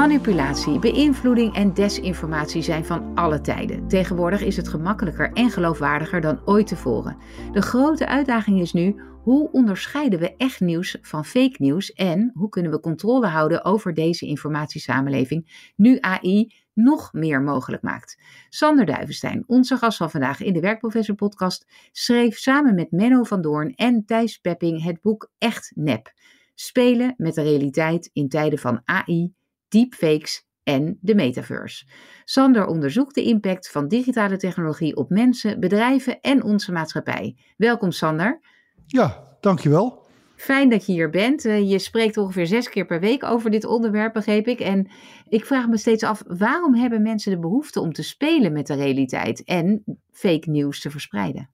Manipulatie, beïnvloeding en desinformatie zijn van alle tijden. Tegenwoordig is het gemakkelijker en geloofwaardiger dan ooit tevoren. De grote uitdaging is nu: hoe onderscheiden we echt nieuws van fake nieuws en hoe kunnen we controle houden over deze informatiesamenleving nu AI nog meer mogelijk maakt? Sander Duivenstein, onze gast van vandaag in de Werkprofessor podcast, schreef samen met Menno van Doorn en Thijs Pepping het boek Echt Nep. Spelen met de realiteit in tijden van AI deepfakes en de metaverse. Sander onderzoekt de impact van digitale technologie op mensen, bedrijven en onze maatschappij. Welkom Sander. Ja, dankjewel. Fijn dat je hier bent. Eh, je spreekt ongeveer zes keer per week over dit onderwerp, begreep ik. En ik vraag me steeds af, waarom hebben mensen de behoefte om te spelen met de realiteit en fake nieuws te verspreiden?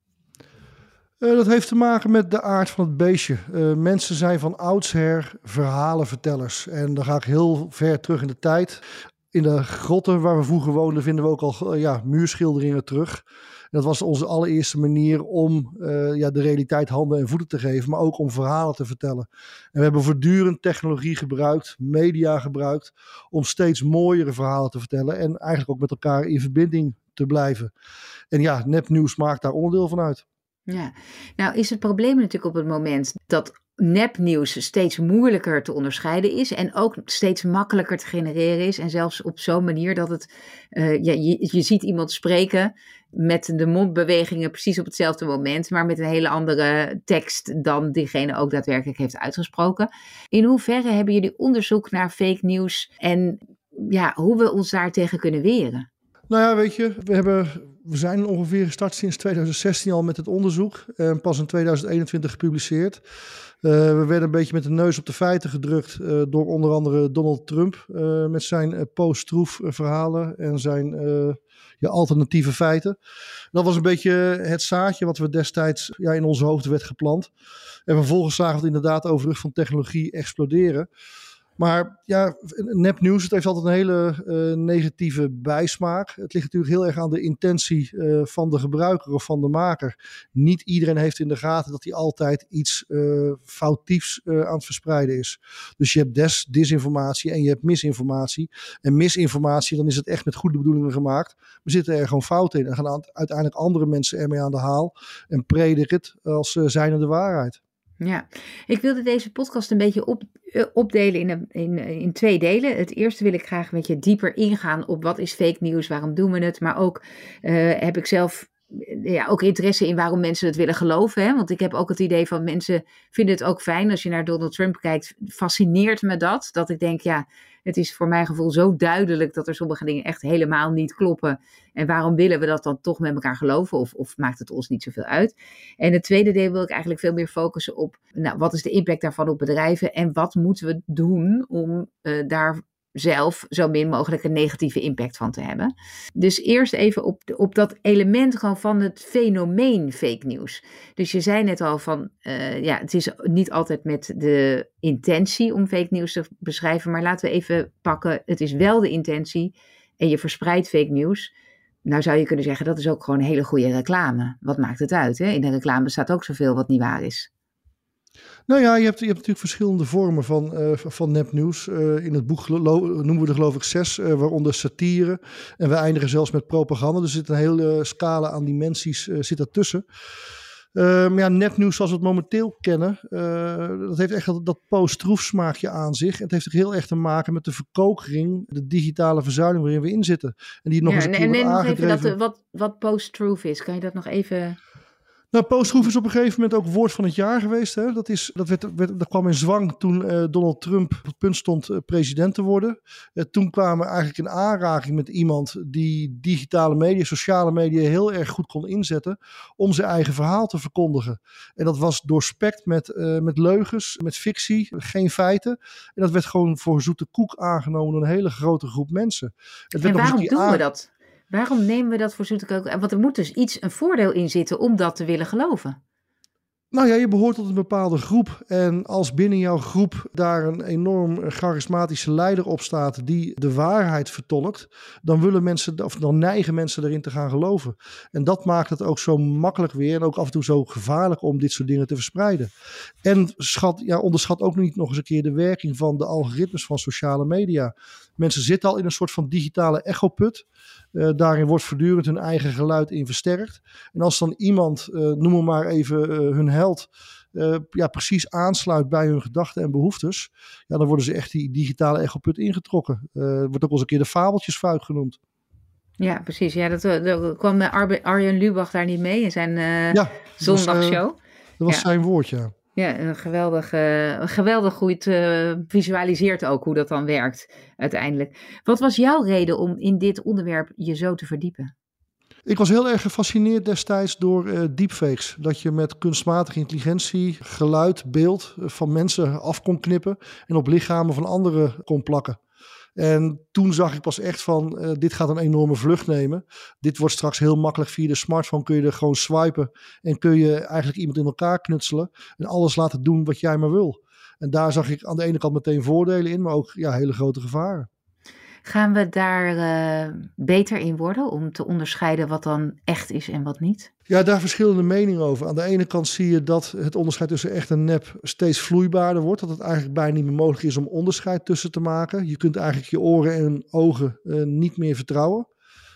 Uh, dat heeft te maken met de aard van het beestje. Uh, mensen zijn van oudsher verhalenvertellers. En dan ga ik heel ver terug in de tijd. In de grotten waar we vroeger woonden vinden we ook al uh, ja, muurschilderingen terug. Dat was onze allereerste manier om ja, de realiteit handen en voeten te geven, maar ook om verhalen te vertellen. En we hebben voortdurend technologie gebruikt, media gebruikt, om steeds mooiere verhalen te vertellen en eigenlijk ook met elkaar in verbinding te blijven. En ja, nepnieuws maakt daar onderdeel van uit. Ja, nou is het probleem natuurlijk op het moment dat nepnieuws steeds moeilijker te onderscheiden is en ook steeds makkelijker te genereren is. En zelfs op zo'n manier dat het, uh, ja, je, je ziet iemand spreken met de mondbewegingen precies op hetzelfde moment, maar met een hele andere tekst dan diegene ook daadwerkelijk heeft uitgesproken. In hoeverre hebben jullie onderzoek naar fake nieuws en ja, hoe we ons daartegen kunnen weren? Nou ja, weet je, we, hebben, we zijn ongeveer gestart sinds 2016 al met het onderzoek. En pas in 2021 gepubliceerd. Uh, we werden een beetje met de neus op de feiten gedrukt uh, door onder andere Donald Trump. Uh, met zijn post-troef verhalen en zijn alternatieve feiten. Dat was een beetje het zaadje wat we destijds ja, in onze hoofd werd geplant. En vervolgens zagen we het inderdaad overig van technologie exploderen. Maar ja, nepnieuws, het heeft altijd een hele uh, negatieve bijsmaak. Het ligt natuurlijk heel erg aan de intentie uh, van de gebruiker of van de maker. Niet iedereen heeft in de gaten dat hij altijd iets uh, foutiefs aan het verspreiden is. Dus je hebt des, disinformatie en je hebt misinformatie. En misinformatie, dan is het echt met goede bedoelingen gemaakt. We zitten er gewoon fouten in en gaan uiteindelijk andere mensen ermee aan de haal. En prediken het als zijnde de waarheid. Ja, ik wilde deze podcast een beetje op, uh, opdelen in, in, in twee delen. Het eerste wil ik graag een beetje dieper ingaan op wat is fake nieuws, waarom doen we het. Maar ook uh, heb ik zelf ja, ook interesse in waarom mensen het willen geloven. Hè? Want ik heb ook het idee van mensen vinden het ook fijn als je naar Donald Trump kijkt. Fascineert me dat. Dat ik denk, ja, het is voor mijn gevoel zo duidelijk dat er sommige dingen echt helemaal niet kloppen. En waarom willen we dat dan toch met elkaar geloven? Of, of maakt het ons niet zoveel uit? En het tweede deel wil ik eigenlijk veel meer focussen op, nou, wat is de impact daarvan op bedrijven? En wat moeten we doen om uh, daar zelf zo min mogelijk een negatieve impact van te hebben. Dus eerst even op, op dat element gewoon van het fenomeen fake nieuws. Dus je zei net al van, uh, ja, het is niet altijd met de intentie om fake nieuws te beschrijven, maar laten we even pakken, het is wel de intentie en je verspreidt fake nieuws. Nou zou je kunnen zeggen, dat is ook gewoon een hele goede reclame. Wat maakt het uit? Hè? In de reclame staat ook zoveel wat niet waar is. Nou ja, je hebt, je hebt natuurlijk verschillende vormen van, uh, van nepnieuws. Uh, in het boek noemen we er geloof ik zes, uh, waaronder satire. En we eindigen zelfs met propaganda. Dus er zit een hele scala aan dimensies zit ertussen. Maar ja, nepnieuws zoals we het momenteel kennen, dat heeft echt dat, dat post-troef smaakje aan zich. Het heeft heel erg te maken met de verkokering, de digitale verzuiling waarin we in zitten. En die nog ja, eens een keer en, en nog even dat, wat, wat post-truth is. Kan je dat nog even... Nou, is op een gegeven moment ook woord van het jaar geweest. Hè? Dat, is, dat, werd, werd, dat kwam in zwang toen uh, Donald Trump op het punt stond uh, president te worden. Uh, toen kwamen we eigenlijk in aanraking met iemand die digitale media, sociale media heel erg goed kon inzetten om zijn eigen verhaal te verkondigen. En dat was doorspekt met, met leugens, met fictie, geen feiten. En dat werd gewoon voor zoete koek aangenomen door een hele grote groep mensen. Het en waarom doen we dat? Waarom nemen we dat voor zoete koken? Want er moet dus iets, een voordeel in zitten om dat te willen geloven. Nou ja, je behoort tot een bepaalde groep. En als binnen jouw groep daar een enorm charismatische leider op staat die de waarheid vertolkt, dan willen mensen, of dan neigen mensen erin te gaan geloven. En dat maakt het ook zo makkelijk weer en ook af en toe zo gevaarlijk om dit soort dingen te verspreiden. En schat, ja, onderschat ook niet nog eens een keer de werking van de algoritmes van sociale media. Mensen zitten al in een soort van digitale echoput. Uh, daarin wordt voortdurend hun eigen geluid in versterkt. En als dan iemand, uh, noem maar even uh, hun held, ja, precies aansluit bij hun gedachten en behoeftes, ja, dan worden ze echt die digitale echoput ingetrokken. wordt ook wel eens een keer de fabeltjesfuik genoemd. Ja, precies. Ja, dat, dat kwam Arjen Lubach daar niet mee in zijn ja, zondagshow. Dat was, dat was zijn woord, ja. Ja, een geweldig, uh, geweldig goed uh, visualiseert ook hoe dat dan werkt uiteindelijk. Wat was jouw reden om in dit onderwerp je zo te verdiepen? Ik was heel erg gefascineerd destijds door uh, deepfakes. Dat je met kunstmatige intelligentie geluid, beeld van mensen af kon knippen en op lichamen van anderen kon plakken. En toen zag ik pas echt van, uh, dit gaat een enorme vlucht nemen. Dit wordt straks heel makkelijk via de smartphone. Kun je er gewoon swipen en kun je eigenlijk iemand in elkaar knutselen. En alles laten doen wat jij maar wil. En daar zag ik aan de ene kant meteen voordelen in, maar ook ja, hele grote gevaren. Gaan we daar uh, beter in worden om te onderscheiden wat dan echt is en wat niet? Ja, daar verschillende meningen over. Aan de ene kant zie je dat het onderscheid tussen echt en nep steeds vloeibaarder wordt. Dat het eigenlijk bijna niet meer mogelijk is om onderscheid tussen te maken. Je kunt eigenlijk je oren en ogen uh, niet meer vertrouwen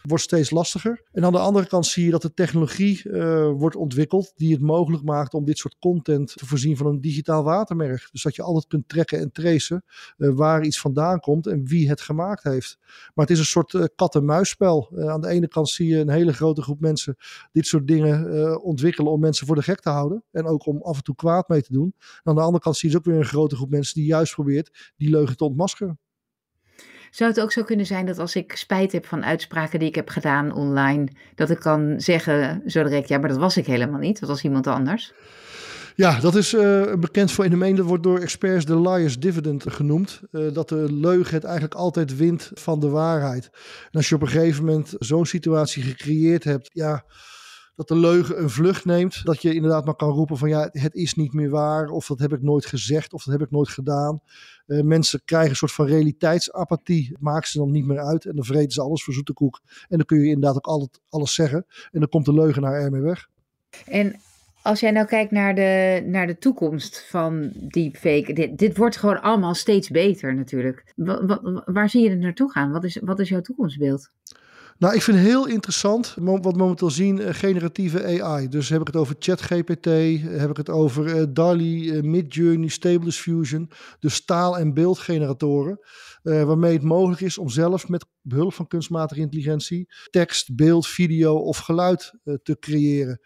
wordt steeds lastiger. En aan de andere kant zie je dat de technologie uh, wordt ontwikkeld die het mogelijk maakt om dit soort content te voorzien van een digitaal watermerk. Dus dat je altijd kunt trekken en tracen uh, waar iets vandaan komt en wie het gemaakt heeft. Maar het is een soort uh, kat-en-muisspel. aan de ene kant zie je een hele grote groep mensen dit soort dingen ontwikkelen om mensen voor de gek te houden. En ook om af en toe kwaad mee te doen. En aan de andere kant zie je dus ook weer een grote groep mensen die juist probeert die leugen te ontmaskeren. Zou het ook zo kunnen zijn dat als ik spijt heb van uitspraken die ik heb gedaan online, dat ik kan zeggen zo direct, ja, maar dat was ik helemaal niet, dat was iemand anders? Ja, dat is uh, bekend fenomeen. Dat wordt door experts de liar's dividend genoemd. Uh, dat de leugen het eigenlijk altijd wint van de waarheid. En als je op een gegeven moment zo'n situatie gecreëerd hebt, ja, dat de leugen een vlucht neemt. Dat je inderdaad maar kan roepen van ja, het is niet meer waar. Of dat heb ik nooit gezegd. Of dat heb ik nooit gedaan. Uh, mensen krijgen een soort van realiteitsapathie. Maakt ze dan niet meer uit. En dan vreten ze alles voor zoete koek. En dan kun je inderdaad ook altijd alles zeggen. En dan komt de leugenaar ermee weg. En als jij nou kijkt naar de, naar de toekomst van deepfake, dit, dit wordt gewoon allemaal steeds beter natuurlijk. waar zie je het naartoe gaan? Wat is, wat is jouw toekomstbeeld? Nou, ik vind heel interessant wat momenteel zien, uh, generatieve AI. Dus heb ik het over ChatGPT, heb ik het over uh, DALI, uh, Midjourney, Stable Diffusion. Dus taal- en beeldgeneratoren. Waarmee het mogelijk is om zelf met behulp van kunstmatige intelligentie tekst, beeld, video of geluid te creëren.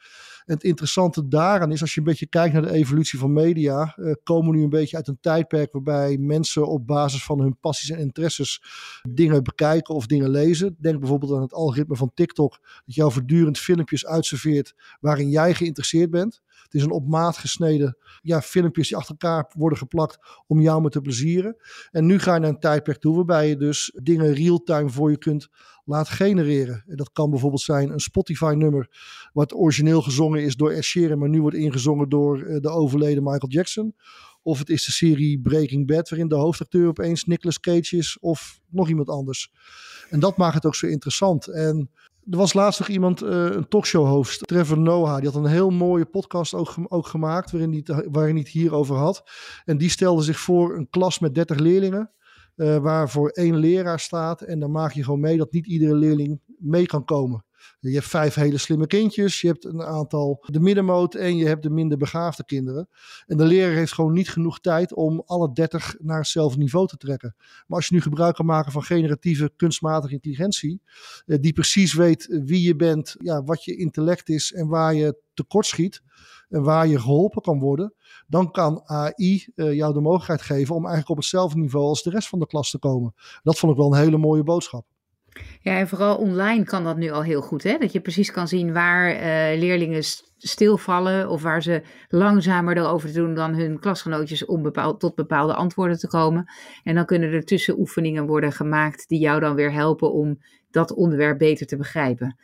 En het interessante daaraan is, als je een beetje kijkt naar de evolutie van media, uh, komen we nu een beetje uit een tijdperk waarbij mensen op basis van hun passies en interesses dingen bekijken of dingen lezen. Denk bijvoorbeeld aan het algoritme van TikTok, dat jou voortdurend filmpjes uitserveert waarin jij geïnteresseerd bent. Het is een op maat gesneden ja, filmpjes die achter elkaar worden geplakt om jou maar te plezieren. En nu ga je naar een tijdperk toe waarbij je dus dingen real-time voor je kunt laten genereren. En dat kan bijvoorbeeld zijn een Spotify-nummer wat origineel gezongen is door Ed Sheeran, maar nu wordt ingezongen door eh, de overleden Michael Jackson. Of het is de serie Breaking Bad, waarin de hoofdacteur opeens Nicolas Cage is, of nog iemand anders. En dat maakt het ook zo interessant. En er was laatst nog iemand, uh, een talkshow-host, Trevor Noah. Die had een heel mooie podcast ook, ook gemaakt, waarin hij, waarin hij het hierover had. En die stelde zich voor een klas met 30 leerlingen. Uh, waar voor één leraar staat. En dan maak je gewoon mee dat niet iedere leerling mee kan komen. Je hebt vijf hele slimme kindjes, je hebt een aantal de middenmoot en je hebt de minder begaafde kinderen. En de leraar heeft gewoon niet genoeg tijd om alle dertig naar hetzelfde niveau te trekken. Maar als je nu gebruik kan maken van generatieve kunstmatige intelligentie, eh, die precies weet wie je bent, ja, wat je intellect is en waar je tekort schiet en waar je geholpen kan worden, dan kan AI eh, jou de mogelijkheid geven om eigenlijk op hetzelfde niveau als de rest van de klas te komen. Dat vond ik wel een hele mooie boodschap. Ja, en vooral online kan dat nu al heel goed. Hè? Dat je precies kan zien waar uh, leerlingen stilvallen of waar ze langzamer erover doen dan hun klasgenootjes om bepaald, tot bepaalde antwoorden te komen. En dan kunnen er tussenoefeningen worden gemaakt die jou dan weer helpen om dat onderwerp beter te begrijpen.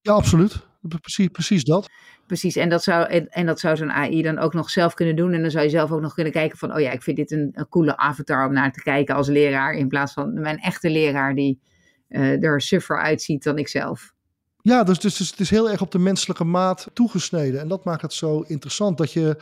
Ja, absoluut. Precies, precies dat. Precies, en dat zou, en, en dat zou zo'n AI dan ook nog zelf kunnen doen. En dan zou je zelf ook nog kunnen kijken van, oh ja, ik vind dit een, een coole avatar om naar te kijken als leraar. In plaats van mijn echte leraar die er suffer uitziet dan ik zelf. Ja, dus, dus, dus, het is heel erg op de menselijke maat toegesneden. En dat maakt het zo interessant. Dat je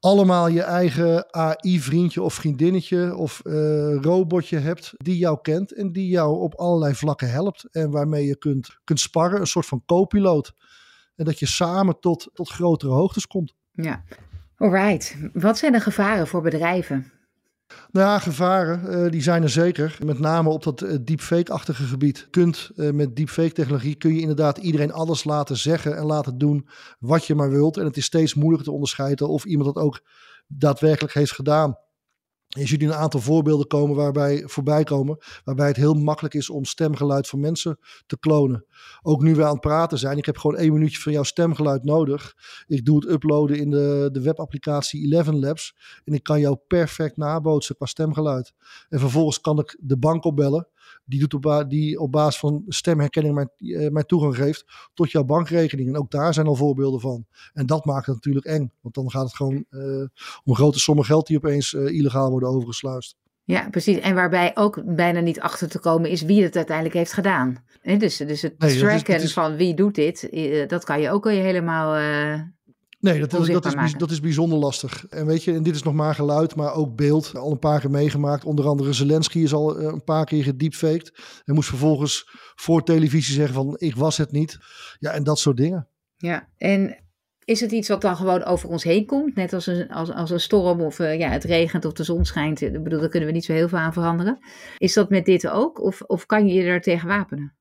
allemaal je eigen AI-vriendje of vriendinnetje of uh, robotje hebt die jou kent en die jou op allerlei vlakken helpt. En waarmee je kunt, kunt sparren, een soort van co-piloot. En dat je samen tot, tot grotere hoogtes komt. Ja, alright. Wat zijn de gevaren voor bedrijven? Nou ja, gevaren, uh, die zijn er zeker. Met name op dat uh, deepfake-achtige gebied. Kunt, uh, met deepfake-technologie kun je inderdaad iedereen alles laten zeggen en laten doen wat je maar wilt. En het is steeds moeilijker te onderscheiden of iemand dat ook daadwerkelijk heeft gedaan. Je ziet nu een aantal voorbeelden komen waarbij, voorbij komen, waarbij het heel makkelijk is om stemgeluid van mensen te klonen. Ook nu we aan het praten zijn, ik heb gewoon één minuutje van jouw stemgeluid nodig. Ik doe het uploaden in de, de webapplicatie Eleven Labs en ik kan jou perfect nabootsen qua stemgeluid. En vervolgens kan ik de bank opbellen die, doet op, die op basis van stemherkenning mijn, uh, mijn toegang geeft tot jouw bankrekening. En ook daar zijn al voorbeelden van. En dat maakt het natuurlijk eng, want dan gaat het gewoon uh, om grote sommen geld die opeens uh, illegaal worden overgesluist. Ja, precies. En waarbij ook bijna niet achter te komen is wie het uiteindelijk heeft gedaan. Dus, dus het nee, tracken is, is... van wie doet dit, dat kan je ook al je helemaal Nee, dat, is, dat, is, dat is bijzonder lastig. En weet je, en dit is nog maar geluid, maar ook beeld. Al een paar keer meegemaakt. Onder andere Zelensky is al eh, een paar keer gediepfaked. En moest vervolgens voor televisie zeggen van ik was het niet. Ja, en dat soort dingen. Ja, en is het iets wat dan gewoon over ons heen komt? Net als een, als, als een storm of uh, ja, het regent of de zon schijnt. Ik bedoel, daar kunnen we niet zo heel veel aan veranderen. Is dat met dit ook? Of, of kan je je er tegen wapenen?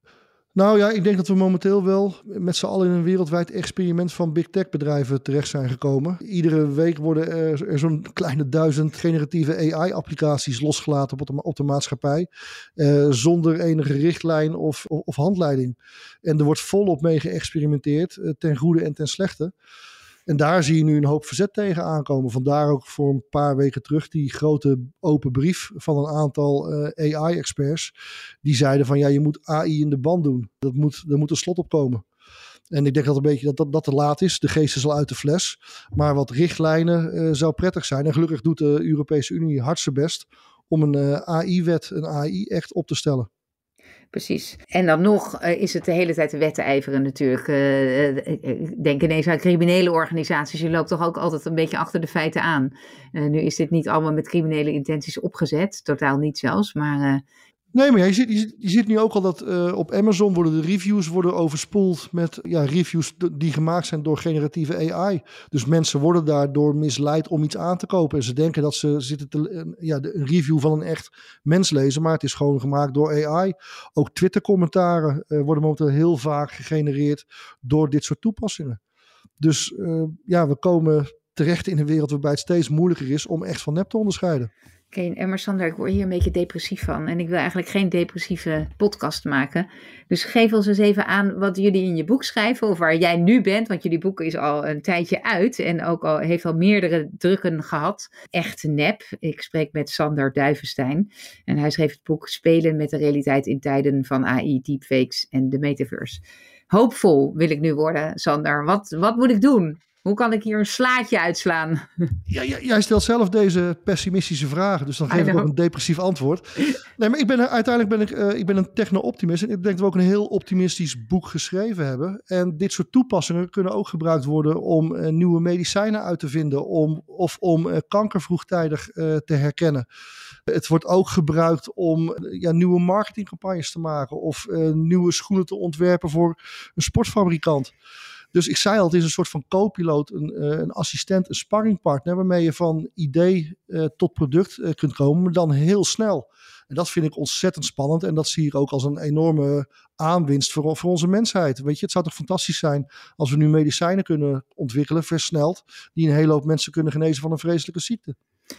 Nou ja, ik denk dat we momenteel wel met z'n allen in een wereldwijd experiment van big tech bedrijven terecht zijn gekomen. Iedere week worden er, zo'n kleine duizend generatieve AI-applicaties losgelaten op de, op de maatschappij. Uh, zonder enige richtlijn of, of, handleiding. En er wordt volop mee geëxperimenteerd, uh, ten goede en ten slechte. En daar zie je nu een hoop verzet tegen aankomen. Vandaar ook voor een paar weken terug die grote open brief van een aantal eh, AI-experts. Die zeiden van ja, je moet AI in de band doen. Dat moet, er moet een slot op komen. En ik denk dat een beetje dat, dat, dat te laat is. De geest is al uit de fles. Maar wat richtlijnen uh, zou prettig zijn. En gelukkig doet de Europese Unie hard zijn best om een uh, AI-wet, een AI-echt op te stellen. Precies. En dan nog uh, is het de hele tijd de wedijveren natuurlijk. Uh, denk ineens aan criminele organisaties. Je loopt toch ook altijd een beetje achter de feiten aan. nu is dit niet allemaal met criminele intenties opgezet. Totaal niet zelfs. Maar Nee, maar je ziet, je, ziet, je ziet nu ook al dat uh, op Amazon worden de reviews worden overspoeld met ja, reviews die gemaakt zijn door generatieve AI. Dus mensen worden daardoor misleid om iets aan te kopen. En ze denken dat ze zitten te, ja, een review van een echt mens lezen, maar het is gewoon gemaakt door AI. Ook Twitter-commentaren uh, worden momenteel heel vaak gegenereerd door dit soort toepassingen. Dus uh, ja, we komen terecht in een wereld waarbij het steeds moeilijker is om echt van nep te onderscheiden. Oké, maar Sander, ik word hier een beetje depressief van. En ik wil eigenlijk geen depressieve podcast maken. Dus geef ons eens even aan wat jullie in je boek schrijven. Of waar jij nu bent. Want jullie boek is al een tijdje uit. En ook al heeft al meerdere drukken gehad. Echt nep. Ik spreek met Sander Duivenstein. En hij schreef het boek Spelen met de realiteit in tijden van AI, deepfakes en de metaverse. Hoopvol wil ik nu worden, Sander. Wat, wat moet ik doen? Hoe kan ik hier een slaatje uitslaan? Ja, jij stelt zelf deze pessimistische vragen, dus dan geef ik ook een depressief antwoord. Nee, maar ik ben uiteindelijk ben ik, uh, ik ben een techno-optimist en ik denk dat we ook een heel optimistisch boek geschreven hebben. En dit soort toepassingen kunnen ook gebruikt worden om uh, nieuwe medicijnen uit te vinden, om, of om uh, kanker vroegtijdig te herkennen. Het wordt ook gebruikt om ja, nieuwe marketingcampagnes te maken of nieuwe schoenen te ontwerpen voor een sportfabrikant. Dus ik zei al, het is een soort van co-piloot, een, uh, een assistent, een sparringpartner, waarmee je van idee uh, tot product uh, kunt komen, maar dan heel snel. En dat vind ik ontzettend spannend en dat zie ik ook als een enorme aanwinst voor, voor onze mensheid. Weet je, het zou toch fantastisch zijn als we nu medicijnen kunnen ontwikkelen, versneld, die een hele hoop mensen kunnen genezen van een vreselijke ziekte.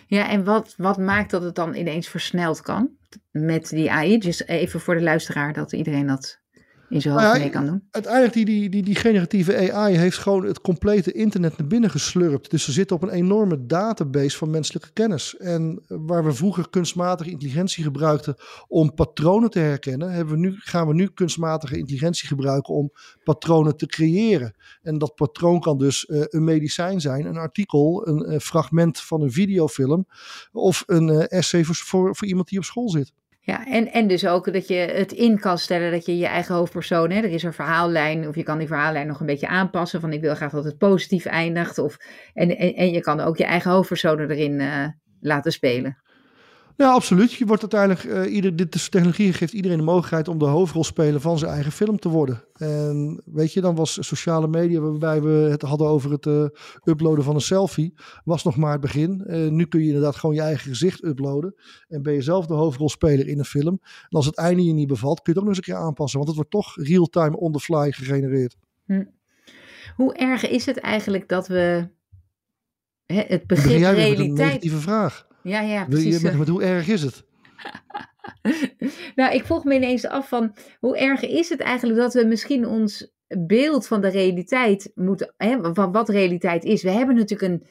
Ja, en wat, wat maakt dat het dan ineens versneld kan met die AI? Dus even voor de luisteraar, dat iedereen dat in zijn hoofd nou mee kan doen. Uiteindelijk, die, die, die, die generatieve AI heeft gewoon het complete internet naar binnen geslurpt. Dus ze zitten op een enorme database van menselijke kennis. En waar we vroeger kunstmatige intelligentie gebruikten om patronen te herkennen, hebben we nu, gaan we nu kunstmatige intelligentie gebruiken om patronen te creëren. En dat patroon kan dus uh, een medicijn zijn, een artikel, een uh, fragment van een videofilm of een uh, essay voor, voor, voor iemand die op school zit. Ja, en, en dus ook dat je het in kan stellen dat je je eigen hoofdpersoon, er is een verhaallijn, of je kan die verhaallijn nog een beetje aanpassen. Van ik wil graag dat het positief eindigt. Of, en, en, en je kan ook je eigen hoofdpersonen erin uh, laten spelen. Ja, absoluut. Je wordt uiteindelijk, uh, ieder, dit technologie geeft iedereen de mogelijkheid om de hoofdrolspeler van zijn eigen film te worden. En weet je, dan was sociale media, waarbij we het hadden over het uh, uploaden van een selfie, was nog maar het begin. Uh, nu kun je inderdaad gewoon je eigen gezicht uploaden. En ben je zelf de hoofdrolspeler in een film. En als het einde je niet bevalt, kun je het ook nog eens een keer aanpassen. Want het wordt toch real-time on the fly gegenereerd. Hm. Hoe erg is het eigenlijk dat we hè, het begrip realiteit... Een negatieve vraag. Ja, ja, precies. Je, met, hoe erg is het? nou, ik vroeg me ineens af van hoe erg is het eigenlijk dat we misschien ons beeld van de realiteit moeten, hè, van wat realiteit is. We hebben natuurlijk een,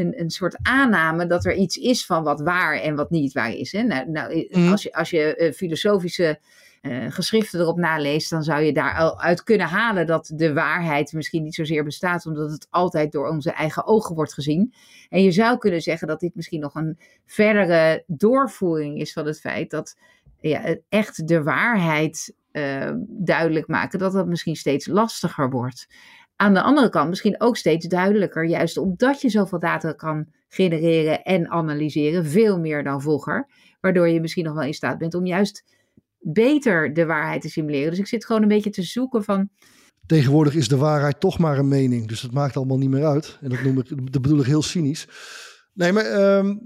een, een soort aanname dat er iets is van wat waar en wat niet waar is. Hè? Nou, nou mhm. als je, als je uh, filosofische uh, geschriften erop naleest, dan zou je daar al uit kunnen halen dat de waarheid misschien niet zozeer bestaat, omdat het altijd door onze eigen ogen wordt gezien. En je zou kunnen zeggen dat dit misschien nog een verdere doorvoering is van het feit dat ja, echt de waarheid uh, duidelijk maken, dat dat misschien steeds lastiger wordt. Aan de andere kant misschien ook steeds duidelijker, juist omdat je zoveel data kan genereren en analyseren, veel meer dan vroeger, waardoor je misschien nog wel in staat bent om juist beter de waarheid te simuleren. Dus ik zit gewoon een beetje te zoeken van. Tegenwoordig is de waarheid toch maar een mening. Dus dat maakt allemaal niet meer uit. En dat, noem ik, dat bedoel ik heel cynisch. Nee, maar ehm,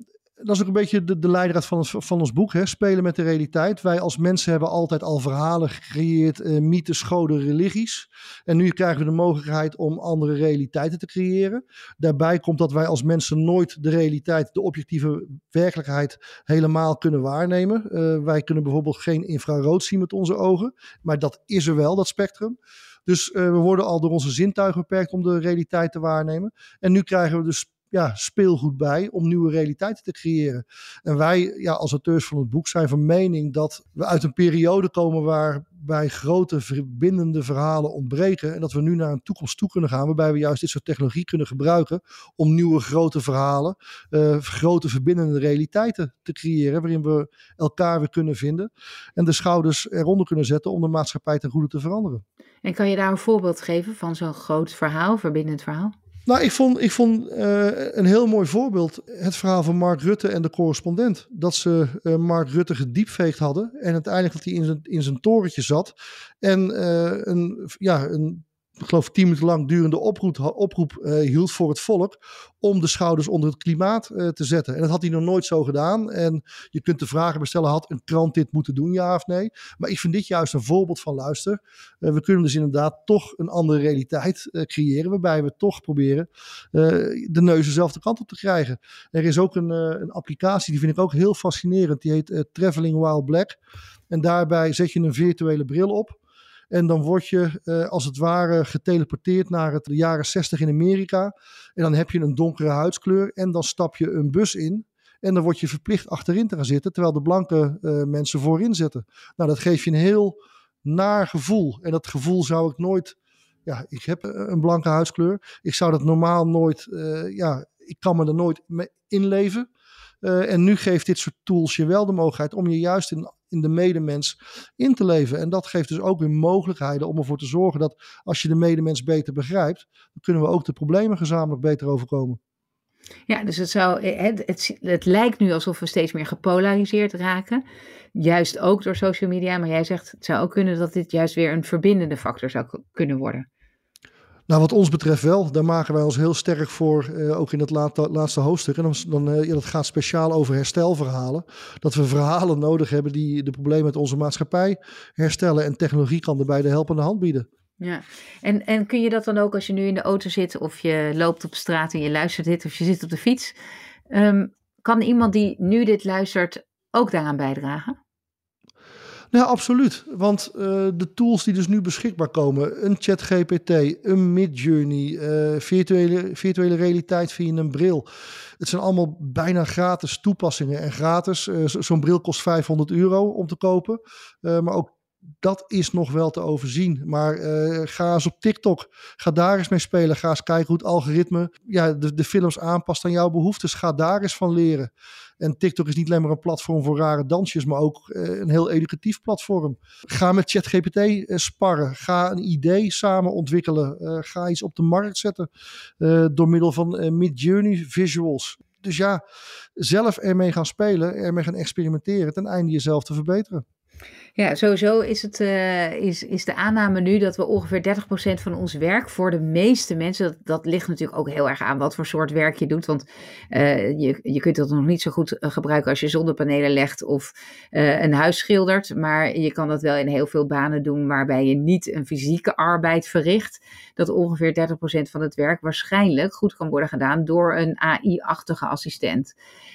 dat is ook een beetje de, de leidraad van ons, van ons boek, hè? spelen met de realiteit. Wij als mensen hebben altijd al verhalen gecreëerd, uh, mythes, goden, religies. En nu krijgen we de mogelijkheid om andere realiteiten te creëren. Daarbij komt dat wij als mensen nooit de realiteit, de objectieve werkelijkheid helemaal kunnen waarnemen. Uh, wij kunnen bijvoorbeeld geen infrarood zien met onze ogen, maar dat is er wel, dat spectrum. Dus uh, we worden al door onze zintuigen beperkt om de realiteit te waarnemen. En nu krijgen we dus ja, speelgoed bij om nieuwe realiteiten te creëren. En wij ja, als auteurs van het boek zijn van mening dat we uit een periode komen waarbij grote verbindende verhalen ontbreken. En dat we nu naar een toekomst toe kunnen gaan waarbij we juist dit soort technologie kunnen gebruiken om nieuwe grote verhalen, uh, grote verbindende realiteiten te creëren. Waarin we elkaar weer kunnen vinden en de schouders eronder kunnen zetten om de maatschappij ten goede te veranderen. En kan je daar een voorbeeld geven van zo'n groot verhaal, verbindend verhaal? Nou, ik vond, ik vond uh, een heel mooi voorbeeld het verhaal van Mark Rutte en de correspondent. Dat ze uh, Mark Rutte gediepveegd hadden en uiteindelijk dat hij in zijn, in zijn torentje zat. En uh, een, ja, een ik geloof tien minuten lang durende oproep, oproep uh, hield voor het volk om de schouders onder het klimaat uh, te zetten. En dat had hij nog nooit zo gedaan. En je kunt de vragen bestellen, had een krant dit moeten doen, ja of nee? Maar ik vind dit juist een voorbeeld van luister. Uh, we kunnen dus inderdaad toch een andere realiteit creëren, waarbij we toch proberen de neus dezelfde kant op te krijgen. Er is ook een, een applicatie, die vind ik ook heel fascinerend, die heet Traveling While Black. En daarbij zet je een virtuele bril op. En dan word je uh, als het ware geteleporteerd naar het, jaren 60 in Amerika. En dan heb je een donkere huidskleur en dan stap je een bus in. En dan word je verplicht achterin te gaan zitten, terwijl de blanke uh, mensen voorin zitten. Nou, dat geeft je een heel naar gevoel. En dat gevoel zou ik nooit. Ja, ik heb een blanke huidskleur. Ik zou dat normaal nooit. Ja, ik kan me er nooit mee inleven. Uh, en nu geeft dit soort tools je wel de mogelijkheid om je juist in in de medemens in te leven. En dat geeft dus ook weer mogelijkheden om ervoor te zorgen dat als je de medemens beter begrijpt, dan kunnen we ook de problemen gezamenlijk beter overkomen. Ja, dus het, zou, het, het, het, lijkt nu alsof we steeds meer gepolariseerd raken. Juist ook door social media. Maar jij zegt het zou ook kunnen dat dit juist weer een verbindende factor zou kunnen worden. Nou, wat ons betreft wel. Daar maken wij ons heel sterk voor, uh, ook in het laatste, hoofdstuk. En dan, ja, dat gaat speciaal over herstelverhalen. Dat we verhalen nodig hebben die de problemen met onze maatschappij herstellen. En technologie kan daarbij de helpende hand bieden. Ja, en, en kun je dat dan ook als je nu in de auto zit of je loopt op straat en je luistert dit of je zit op de fiets. Um, kan iemand die nu dit luistert ook daaraan bijdragen? Nou, absoluut. Want uh, de tools die dus nu beschikbaar komen, een ChatGPT, een Midjourney, uh, virtuele, virtuele realiteit via een bril. Het zijn allemaal bijna gratis toepassingen en gratis. Uh, Zo'n bril kost 500 euro om te kopen. maar ook dat is nog wel te overzien. Maar ga eens op TikTok. Ga daar eens mee spelen. Ga eens kijken hoe het algoritme ja, de, de films aanpast aan jouw behoeftes. Ga daar eens van leren. En TikTok is niet alleen maar een platform voor rare dansjes, maar ook uh, een heel educatief platform. Ga met ChatGPT uh, sparren. Ga een idee samen ontwikkelen. Uh, ga iets op de markt zetten door middel van Mid-Journey visuals. Dus ja, zelf ermee gaan spelen, ermee gaan experimenteren, ten einde jezelf te verbeteren. Ja, sowieso is, het, uh, is, is de aanname nu dat we ongeveer 30% van ons werk voor de meeste mensen, dat, dat ligt natuurlijk ook heel erg aan wat voor soort werk je doet. Want uh, je, je kunt het nog niet zo goed eh, gebruiken als je zonnepanelen legt of een huis schildert. Maar je kan dat wel in heel veel banen doen waarbij je niet een fysieke arbeid verricht. Dat ongeveer 30% van het werk waarschijnlijk goed kan worden gedaan door een AI-achtige assistent.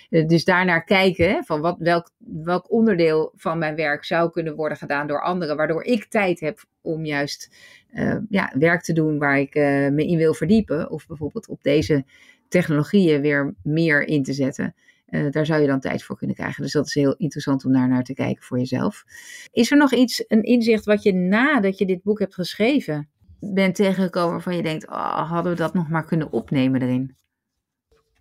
Dus daarnaar kijken van wat, welk, welk onderdeel van mijn werk zou kunnen worden gedaan door anderen, waardoor ik tijd heb om juist uh, ja, werk te doen waar ik uh, me in wil verdiepen, of bijvoorbeeld op deze technologieën weer meer in te zetten. Uh, daar zou je dan tijd voor kunnen krijgen. Dus dat is heel interessant om daar naar te kijken voor jezelf. Is er nog iets, een inzicht wat je nadat je dit boek hebt geschreven, bent tegengekomen waarvan je denkt, oh, hadden we dat nog maar kunnen opnemen erin?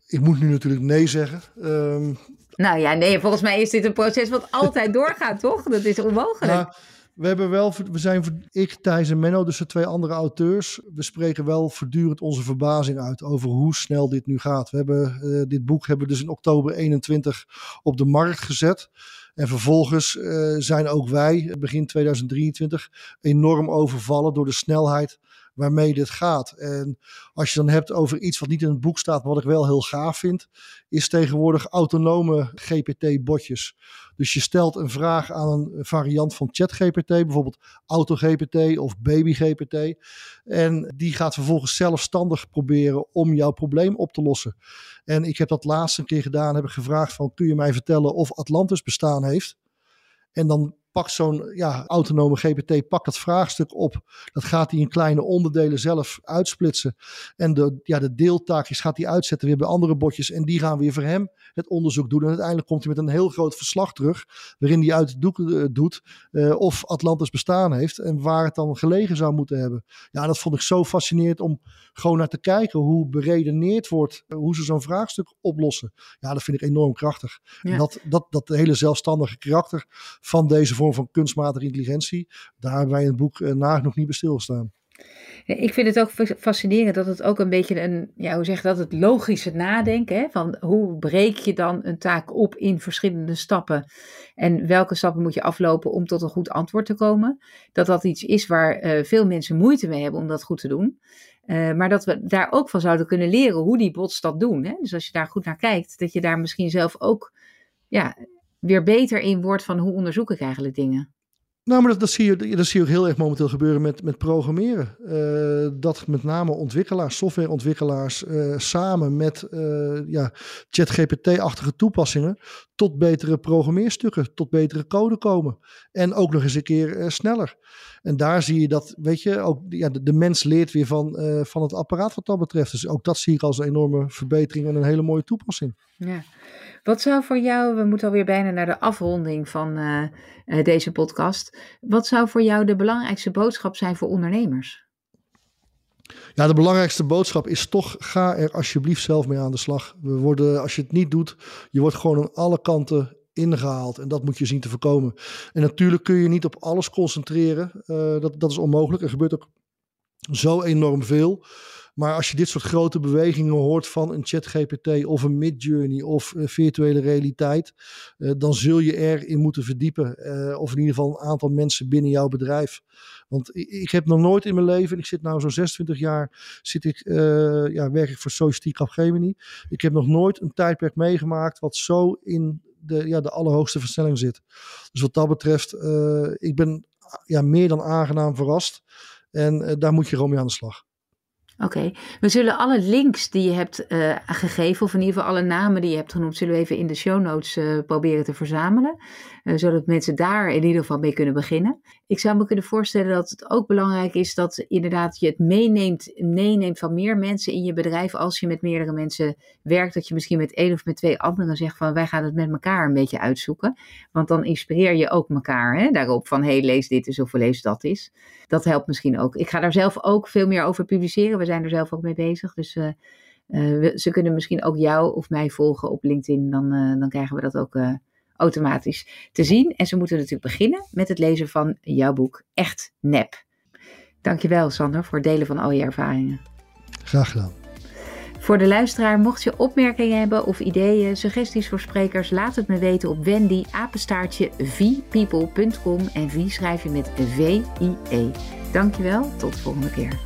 Ik moet nu natuurlijk nee zeggen. Um, nou ja, nee, volgens mij is dit een proces wat altijd doorgaat, toch? Dat is onmogelijk. Ja, we hebben wel, we zijn, ik, Thijs en Menno, dus de twee andere auteurs, we spreken wel voortdurend onze verbazing uit over hoe snel dit nu gaat. We hebben, uh, dit boek hebben we dus in oktober 21 op de markt gezet. En vervolgens uh, zijn ook wij, begin 2023, enorm overvallen door de snelheid waarmee dit gaat. En als je dan hebt over iets wat niet in het boek staat, wat ik wel heel gaaf vind, is tegenwoordig autonome GPT-botjes. Dus je stelt een vraag aan een variant van ChatGPT, bijvoorbeeld AutoGPT of BabyGPT. En die gaat vervolgens zelfstandig proberen om jouw probleem op te lossen. En ik heb dat laatst een keer gedaan, heb ik gevraagd van kun je mij vertellen of Atlantis bestaan heeft? En dan pakt zo'n ja, autonome GPT pakt dat vraagstuk op. Dat gaat hij in kleine onderdelen zelf uitsplitsen. En de, ja, de deeltaakjes gaat hij uitzetten weer bij andere botjes. En die gaan weer voor hem het onderzoek doen. En uiteindelijk komt hij met een heel groot verslag terug. Waarin hij uit doek uh, doet uh, of Atlantis bestaan heeft. En waar het dan gelegen zou moeten hebben. Ja, dat vond ik zo fascinerend om gewoon naar te kijken. Hoe beredeneerd wordt. Uh, hoe ze zo'n vraagstuk oplossen. Ja, dat vind ik enorm krachtig. Ja. En dat, dat, dat hele zelfstandige karakter van deze vorm van kunstmatige intelligentie. Daar hebben wij in het boek uh, nog niet bij stilgestaan. Ik vind het ook fascinerend dat het ook een beetje een, ja, hoe zeg dat, het logische nadenken. Hè? Van hoe breek je dan een taak op in verschillende stappen? En welke stappen moet je aflopen om tot een goed antwoord te komen? Dat dat iets is waar uh, veel mensen moeite mee hebben om dat goed te doen. Uh, maar dat we daar ook van zouden kunnen leren hoe die bots dat doen. Hè? Dus als je daar goed naar kijkt, dat je daar misschien zelf ook ja, weer beter in wordt van hoe onderzoek ik eigenlijk dingen. Nou, maar dat, dat, zie je, dat zie je ook heel erg momenteel gebeuren met, met programmeren. Uh, dat met name ontwikkelaars, softwareontwikkelaars, uh, samen met uh, ja, ChatGPT-achtige toepassingen tot betere programmeerstukken, tot betere code komen. En ook nog eens een keer sneller. En daar zie je dat, weet je, ook ja, de, de mens leert weer van, van het apparaat wat dat betreft. Dus ook dat zie ik als een enorme verbetering en een hele mooie toepassing. Ja. Wat zou voor jou, we moeten alweer bijna naar de afronding van uh, uh, deze podcast. Wat zou voor jou de belangrijkste boodschap zijn voor ondernemers? Ja, de belangrijkste boodschap is toch: ga er alsjeblieft zelf mee aan de slag. We worden, als je het niet doet, je wordt gewoon aan alle kanten ingehaald. En dat moet je zien te voorkomen. En natuurlijk kun je niet op alles concentreren. Uh, dat, dat is onmogelijk. Er gebeurt ook zo enorm veel. Maar als je dit soort grote bewegingen hoort van een ChatGPT of een Midjourney of virtuele realiteit, uh, dan zul je erin moeten verdiepen. Uh, of in ieder geval een aantal mensen binnen jouw bedrijf. Want ik, ik heb nog nooit in mijn leven, ik zit nu zo'n 26 jaar, zit ik, ja, werk ik voor Society Capgemini. Ik heb nog nooit een tijdperk meegemaakt wat zo in de, ja, de allerhoogste versnelling zit. Dus wat dat betreft, ik ben ja, meer dan aangenaam verrast. En daar moet je gewoon mee aan de slag. Oké, we zullen alle links die je hebt uh, gegeven, of in ieder geval alle namen die je hebt genoemd, zullen we even in de show notes uh, proberen te verzamelen. Uh, zodat mensen daar in ieder geval mee kunnen beginnen. Ik zou me kunnen voorstellen dat het ook belangrijk is dat inderdaad je het meeneemt, meeneemt van meer mensen in je bedrijf. Als je met meerdere mensen werkt, dat je misschien met één of met twee anderen zegt van wij gaan het met elkaar een beetje uitzoeken. Want dan inspireer je ook elkaar hè, daarop van hé, hey, lees dit eens of lees dat eens. Dat helpt misschien ook. Ik ga daar zelf ook veel meer over publiceren. Zijn er zelf ook mee bezig. Dus uh, uh, ze kunnen misschien ook jou of mij volgen op LinkedIn. Dan, uh, dan krijgen we dat ook automatisch te zien. En ze moeten natuurlijk beginnen met het lezen van jouw boek Echt Nep. Dankjewel Sander voor het delen van al je ervaringen. Graag gedaan. Voor de luisteraar, mocht je opmerkingen hebben of ideeën, suggesties voor sprekers, laat het me weten op wendy apenstaartje vpeople.com en V schrijf je met V-I-E. Dankjewel, tot de volgende keer.